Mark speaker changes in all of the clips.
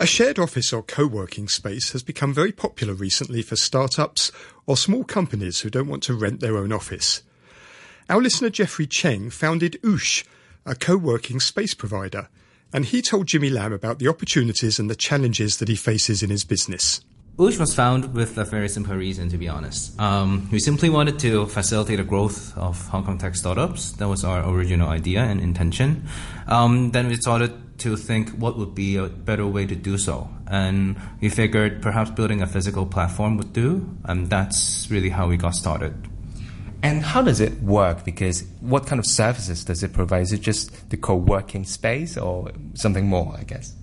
Speaker 1: A shared office or co working space has become very popular recently for startups or small companies who don't want to rent their own office. Our listener Jeffrey Cheng founded Oosh, a co working space provider, and he told Jimmy Lam about the opportunities and the challenges that he faces in his business.
Speaker 2: Oosh was found with a very simple reason, to be honest. Um, we simply wanted to facilitate the growth of Hong Kong tech startups. That was our original idea and intention. Um, then we started to think what would be a better way to do so. And we figured perhaps building a physical platform would do. And that's really how we got started.
Speaker 3: And how does it work? Because what kind of services does it provide? Is it just the co working space or something more, I guess?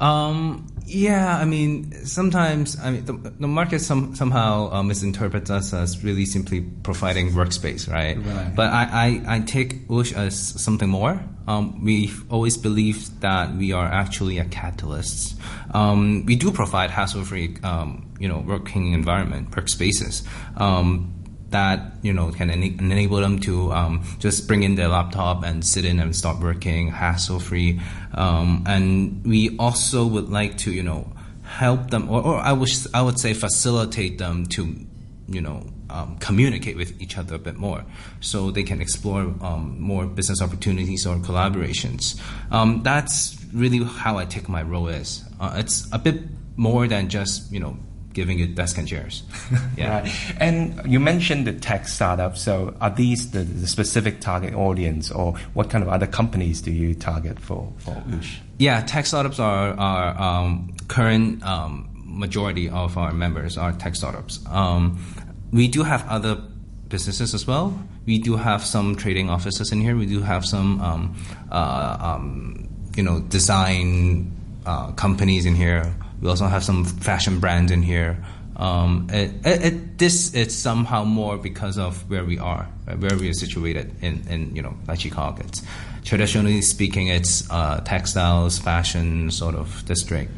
Speaker 2: Um, yeah, I mean, sometimes I mean the, the market some, somehow uh, misinterprets us as really simply providing workspace, right?
Speaker 3: Right.
Speaker 2: But I, I, I take Oosh as something more. Um, we've always believed that we are actually a catalyst. Um, we do provide hassle-free, um, you know, working environment, workspaces. Um, that you know can ena- enable them to um, just bring in their laptop and sit in and start working hassle free. Um, and we also would like to you know help them, or, or I would I would say facilitate them to you know um, communicate with each other a bit more, so they can explore um, more business opportunities or collaborations. Um, that's really how I take my role is. Uh, it's a bit more than just you know giving you desk and chairs.
Speaker 3: yeah. Right. And you mentioned the tech startups. So are these the, the, specific target audience, or what kind of other companies do you target for for Oosh?
Speaker 2: Yeah, tech startups are our um, current um, majority of our members are tech startups. Um, we do have other businesses as well. We do have some trading offices in here. We do have some, um, uh, um, you know, design uh, companies in here we also have some fashion brands in here. Um, it, it, it, this is somehow more because of where we are, right? where we are situated in, in you know, Lai Chi Kok. It's traditionally speaking, it's uh, textiles, fashion sort of district.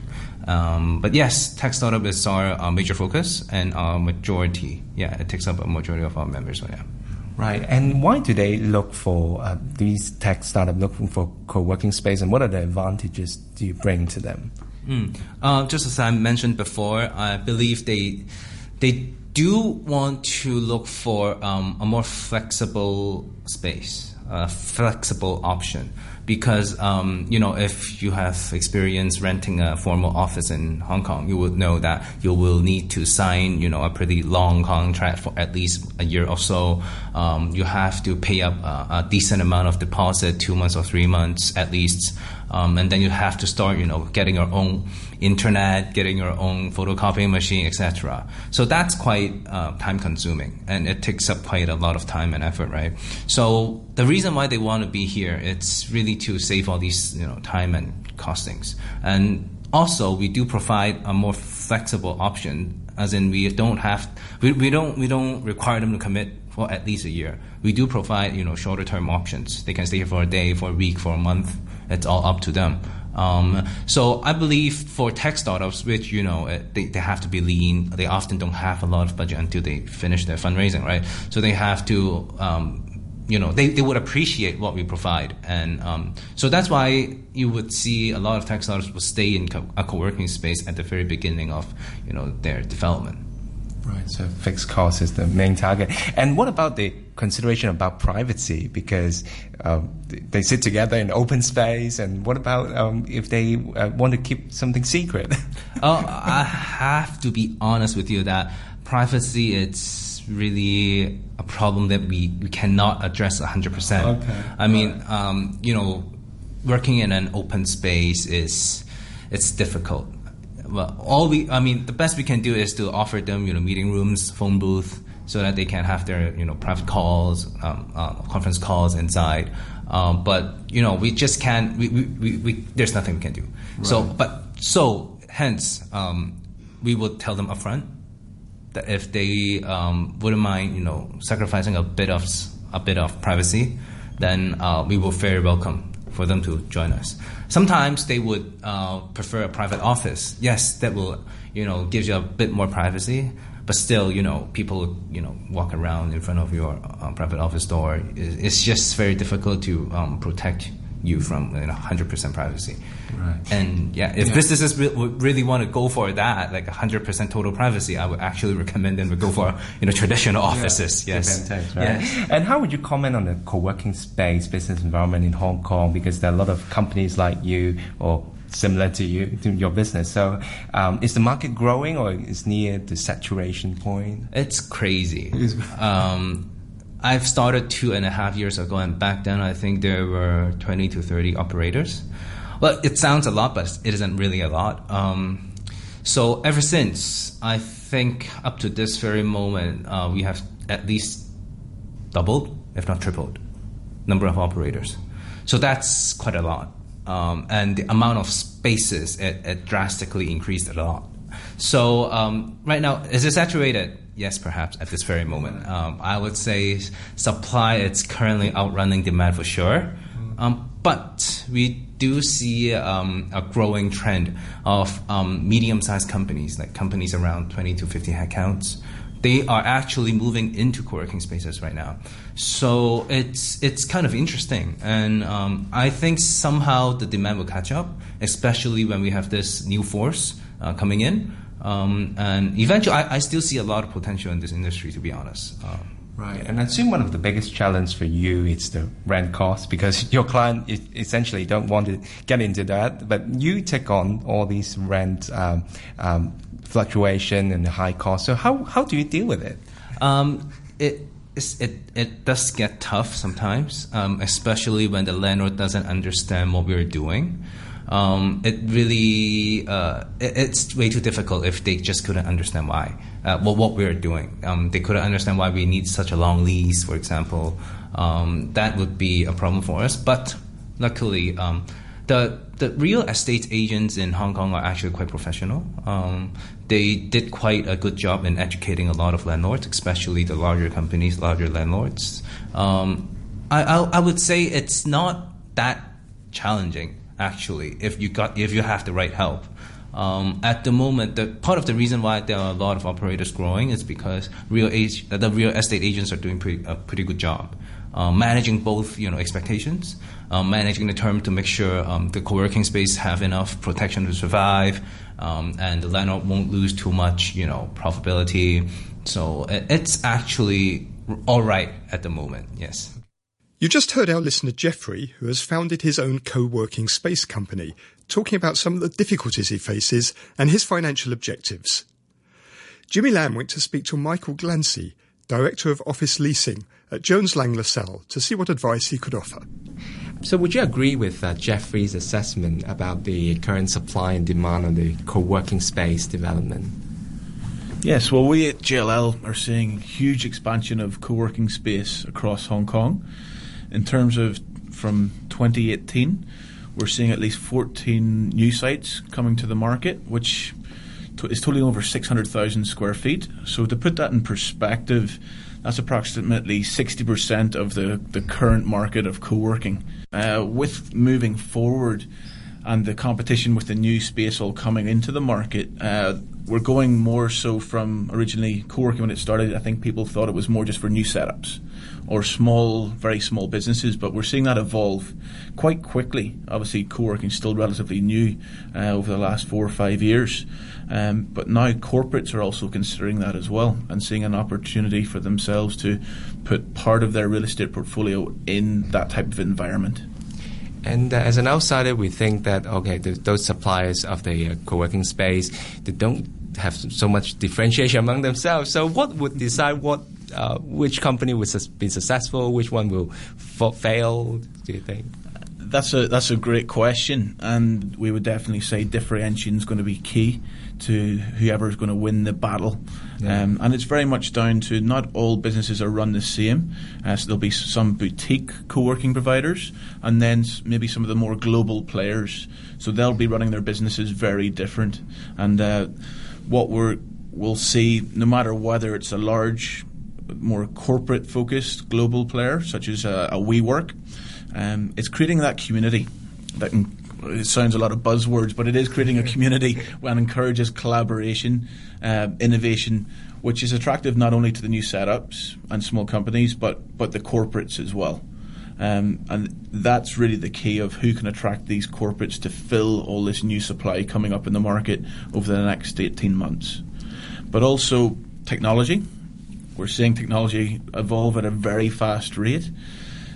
Speaker 2: Um, but yes, tech startup is our, major focus and our majority. Yeah, it takes up a majority of our members. Yeah.
Speaker 3: Right. And why do they look for uh, these tech startups looking for co-working space, and what are the advantages do you bring to them?
Speaker 2: Mm. Uh, just as I mentioned before, I believe they they do want to look for um, a more flexible space, a flexible option. Because um, you know, if you have experience renting a formal office in Hong Kong, you would know that you will need to sign, you know, a pretty long contract for at least a year or so. Um, you have to pay up a, a decent amount of deposit, two months or three months at least. Um, and then you have to start, you know, getting your own internet, getting your own photocopying machine, etc. So that's quite uh, time consuming, and it takes up quite a lot of time and effort, right? So the reason why they want to be here, it's really to save all these, you know, time and costings, and also we do provide a more flexible option, as in we don't have, we, we don't we don't require them to commit for at least a year. We do provide, you know, shorter term options. They can stay here for a day, for a week, for a month it's all up to them. Um, so I believe for tech startups, which you know they, they have to be lean, they often don't have a lot of budget until they finish their fundraising, right? So they have to, um, you know, they, they would appreciate what we provide, and um, so that's why you would see a lot of tech startups will stay in co- a co-working space at the very beginning of you know their development.
Speaker 3: Right, so fixed cost is the main target. And what about the consideration about privacy? Because um, they sit together in open space, and what about um, if they uh, want to keep something secret?
Speaker 2: oh, I have to be honest with you that privacy it's really a problem that we, we cannot address 100%. Okay. I mean, um, you know, working in an open space is it's difficult well, all we, I mean, the best we can do is to offer them, you know, meeting rooms, phone booth, so that they can have their, you know, private calls, um, uh, conference calls inside. Um, but you know, we just can't. We, we, we, we there's nothing we can do. Right. So, but so hence, um, we would tell them upfront if they um, wouldn't mind, you know, sacrificing a bit of a bit of privacy, then uh, we will very welcome for them to join us. Sometimes they would uh, prefer a private office. Yes, that will you know gives you a bit more privacy, but still you know people you know walk around in front of your uh, private office door. It's just very difficult to um, protect you from you know, 100% privacy.
Speaker 3: Right.
Speaker 2: And yeah, if
Speaker 3: Yeah.
Speaker 2: businesses re- would really want to go for that, like 100% total privacy, I would actually recommend them to go for you know traditional offices. Yes.
Speaker 3: Give and right?
Speaker 2: Yes.
Speaker 3: And how would you comment on the co-working space business environment in Hong Kong? Because there are a lot of companies like you or similar to you to your business. So, um, is the market growing or is near the saturation point?
Speaker 2: It's crazy. Um, I've started two and a half years ago, and back then I think there were 20 to 30 operators. Well, it sounds a lot, but it isn't really a lot. Um, so ever since, I think up to this very moment, uh, we have at least doubled, if not tripled, number of operators. So that's quite a lot. Um, and the amount of spaces, it, it drastically increased a lot. So um, right now, is it saturated? Yes, perhaps at this very moment. Um, I would say supply it's currently outrunning demand for sure. Um, but we do see um, a growing trend of um, medium-sized companies, like companies around 20 to 50 headcounts. They are actually moving into co-working spaces right now. So it's it's kind of interesting, and um, I think somehow the demand will catch up, especially when we have this new force uh, coming in. Um, and eventually, I, I still see a lot of potential in this industry, to be honest. Um,
Speaker 3: Right, and I assume one of the biggest challenge for you is the rent cost because your client essentially don't want to get into that, but you take on all these rent um, um, fluctuation and the high cost. So how how do you deal with it?
Speaker 2: Um, it, it it does get tough sometimes, um, especially when the landlord doesn't understand what we're doing. Um, it really uh, it, it's way too difficult if they just couldn't understand why uh, what what we're doing. Um, they couldn't understand why we need such a long lease, for example. Um, that would be a problem for us. But luckily, um, the the real estate agents in Hong Kong are actually quite professional. Um, they did quite a good job in educating a lot of landlords, especially the larger companies, larger landlords. Um, I, I I would say it's not that challenging actually if you got if you have the right help. Um, at the moment, the part of the reason why there are a lot of operators growing is because real age, the real estate agents are doing pretty, a pretty good job. Um, managing both, you know, expectations, um, managing the term to make sure um, the co-working space have enough protection to survive, um, and the landlord won't lose too much, you know, profitability. So it's actually all right at the moment. Yes.
Speaker 1: You just heard our listener Jeffrey, who has founded his own co working space company, talking about some of the difficulties he faces and his financial objectives. Jimmy Lam went to speak to Michael Glancy, Director of Office Leasing at Jones Lang LaSalle, to see what advice he could offer.
Speaker 3: So would you agree with uh, Jeffrey's assessment about the current supply and demand of the co-working space development?
Speaker 4: Yes, well, we at JLL are seeing huge expansion of co-working space across Hong Kong. In terms of from 2018, we're seeing at least 14 new sites coming to the market, which to- is totaling over 600,000 square feet. So to put that in perspective, that's approximately 60% of the, the current market of co-working. Uh, with moving forward and the competition with the new space all coming into the market, uh, we're going more so from originally co-working when it started. I think people thought it was more just for new setups or small, very small businesses, but we're seeing that evolve quite quickly. Obviously, co-working is still relatively new uh, over the last four or five years, um, but now corporates are also considering that as well and seeing an opportunity for themselves to put part of their real estate portfolio in that type of environment.
Speaker 3: And uh, as an outsider, we think that okay, th those suppliers of the uh, co-working space they don't have so much differentiation among themselves. So, what would decide what uh, which company will be successful, which one will fa- fail? Do you think?
Speaker 4: That's a that's a great question, and we would definitely say differentiation is going to be key to whoever is going to win the battle.
Speaker 3: Yeah.
Speaker 4: Um, and it's very much down to not all businesses are run the same. Uh, so there'll be some boutique co-working providers, and then maybe some of the more global players. So they'll be running their businesses very different. And uh, what we're we'll see, no matter whether it's a large, more corporate focused global player such as a, a WeWork, um, it's creating that community that it sounds a lot of buzzwords, but it is creating a community and encourages collaboration, uh, innovation, which is attractive not only to the new setups and small companies, but but the corporates as well. Um, and that's really the key of who can attract these corporates to fill all this new supply coming up in the market over the next 18 months. But also technology. We're seeing technology evolve at a very fast rate.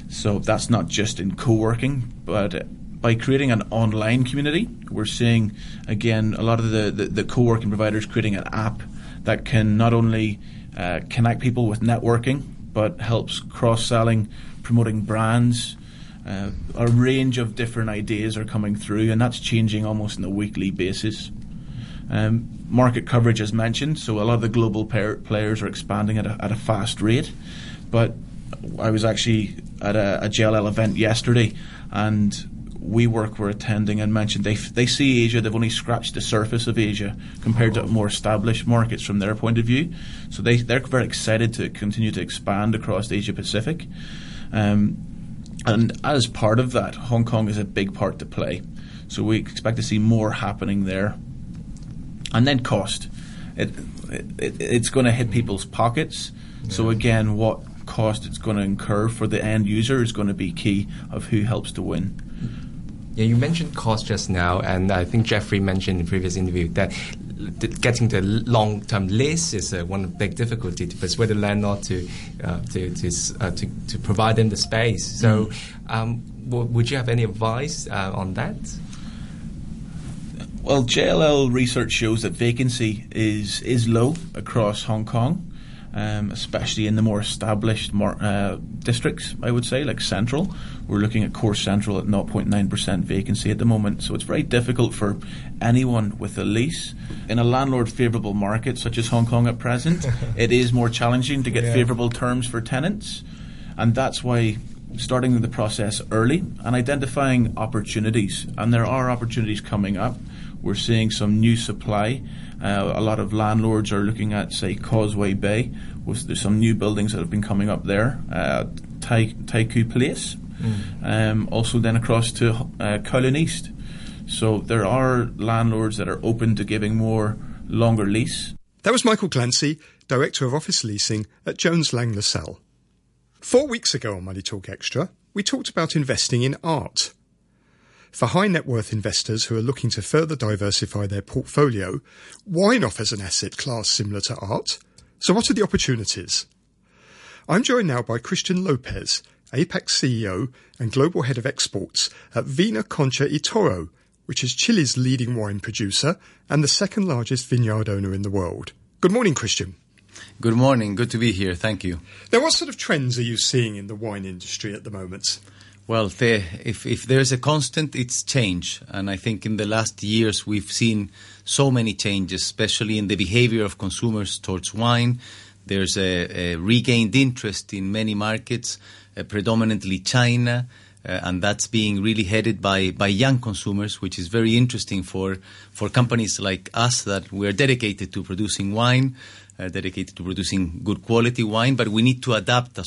Speaker 4: So that's not just in co working, but by creating an online community, we're seeing again a lot of the, the, the co working providers creating an app that can not only uh, connect people with networking, but helps cross selling promoting brands. Uh, a range of different ideas are coming through, and that's changing almost on a weekly basis. Um, market coverage, as mentioned, so a lot of the global players are expanding at a, at a fast rate. But I was actually at a, a JLL event yesterday, and WeWork were attending and mentioned they, f- they see Asia, they've only scratched the surface of Asia compared to more established markets from their point of view. So they, they're very excited to continue to expand across Asia Pacific. Um, and as part of that, Hong Kong is a big part to play. So we expect to see more happening there. And then cost. It, it, it's going to hit people's pockets. Yeah. So again, what cost it's going to incur for the end user is going to be key of who helps to win.
Speaker 3: Yeah, you mentioned cost just now, and I think Jeffrey mentioned in previous interview that getting the long-term lease is uh, one big difficulty to persuade the landlord to uh, to to, uh, to, to provide them the space. So, mm. um, w- would you have any advice uh, on that?
Speaker 4: Well, JLL research shows that vacancy is is low across Hong Kong um, especially in the more established mar- uh, districts, I would say, like Central. We're looking at Core Central at 0.9% vacancy at the moment, so it's very difficult for anyone with a lease. In a landlord favourable market such as Hong Kong at present, it is more challenging to get yeah. favourable terms for tenants, and that's why starting the process early and identifying opportunities, and there are opportunities coming up. We're seeing some new supply uh, a lot of landlords are looking at, say, Causeway Bay. There's some new buildings that have been coming up there. Uh, Tai- Taikoo Place. Mm. Um, also, then across to uh, Kowloon East. So there are landlords that are open to giving more longer lease.
Speaker 1: That was Michael Clancy, Director of Office Leasing at Jones Lang LaSalle. Four weeks ago on Money Talk Extra, we talked about investing in art. For high net worth investors who are looking to further diversify their portfolio, wine offers an asset class similar to art. So what are the opportunities? I'm joined now by Christian Lopez, APAC CEO and Global Head of Exports at Vina Concha y Toro, which is Chile's leading wine producer and the second largest vineyard owner in the world. Good morning, Christian.
Speaker 5: Good morning. Good to be here. Thank you.
Speaker 1: Now, what sort of trends are you seeing in the wine industry at the moment?
Speaker 5: Well, the, if, if there's a constant, it's change. And I think in the last years we've seen so many changes, especially in the behavior of consumers towards wine. There's a, a regained interest in many markets, uh, predominantly China, uh, and that's being really headed by, by young consumers, which is very interesting for, for companies like us that we're dedicated to producing wine, uh, dedicated to producing good quality wine, but we need to adapt as